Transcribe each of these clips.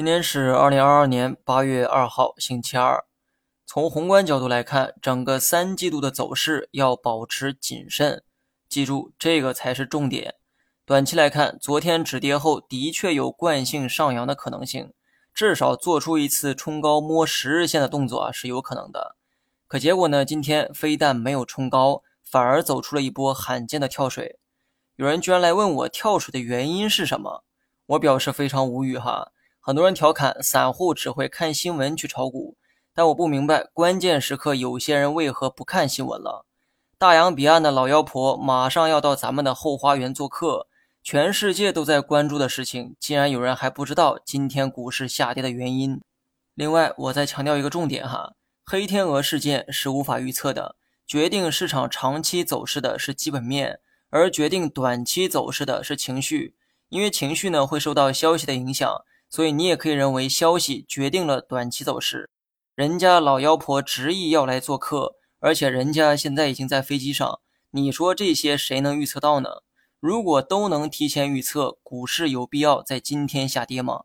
今天是二零二二年八月二号，星期二。从宏观角度来看，整个三季度的走势要保持谨慎，记住这个才是重点。短期来看，昨天止跌后的确有惯性上扬的可能性，至少做出一次冲高摸十日线的动作啊是有可能的。可结果呢？今天非但没有冲高，反而走出了一波罕见的跳水。有人居然来问我跳水的原因是什么，我表示非常无语哈。很多人调侃散户只会看新闻去炒股，但我不明白关键时刻有些人为何不看新闻了。大洋彼岸的老妖婆马上要到咱们的后花园做客，全世界都在关注的事情，竟然有人还不知道今天股市下跌的原因。另外，我再强调一个重点哈，黑天鹅事件是无法预测的，决定市场长期走势的是基本面，而决定短期走势的是情绪，因为情绪呢会受到消息的影响。所以你也可以认为消息决定了短期走势。人家老妖婆执意要来做客，而且人家现在已经在飞机上。你说这些谁能预测到呢？如果都能提前预测，股市有必要在今天下跌吗？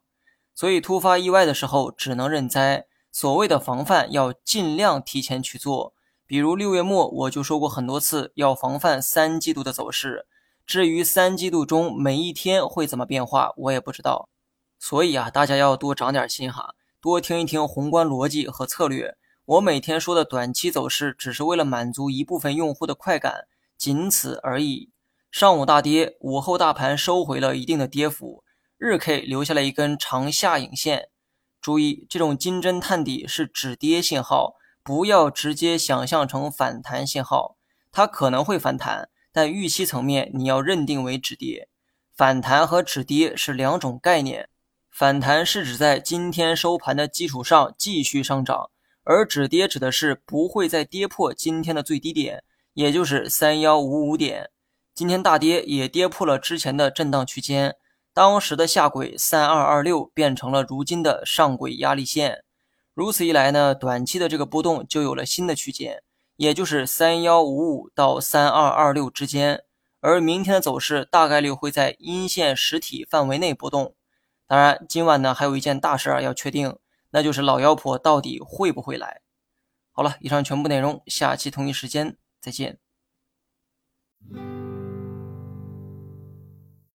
所以突发意外的时候只能认栽。所谓的防范要尽量提前去做。比如六月末我就说过很多次，要防范三季度的走势。至于三季度中每一天会怎么变化，我也不知道。所以啊，大家要多长点心哈，多听一听宏观逻辑和策略。我每天说的短期走势，只是为了满足一部分用户的快感，仅此而已。上午大跌，午后大盘收回了一定的跌幅，日 K 留下了一根长下影线。注意，这种金针探底是止跌信号，不要直接想象成反弹信号。它可能会反弹，但预期层面你要认定为止跌。反弹和止跌是两种概念。反弹是指在今天收盘的基础上继续上涨，而止跌指的是不会再跌破今天的最低点，也就是三幺五五点。今天大跌也跌破了之前的震荡区间，当时的下轨三二二六变成了如今的上轨压力线。如此一来呢，短期的这个波动就有了新的区间，也就是三幺五五到三二二六之间。而明天的走势大概率会在阴线实体范围内波动。当然，今晚呢还有一件大事儿要确定，那就是老妖婆到底会不会来。好了，以上全部内容，下期同一时间再见。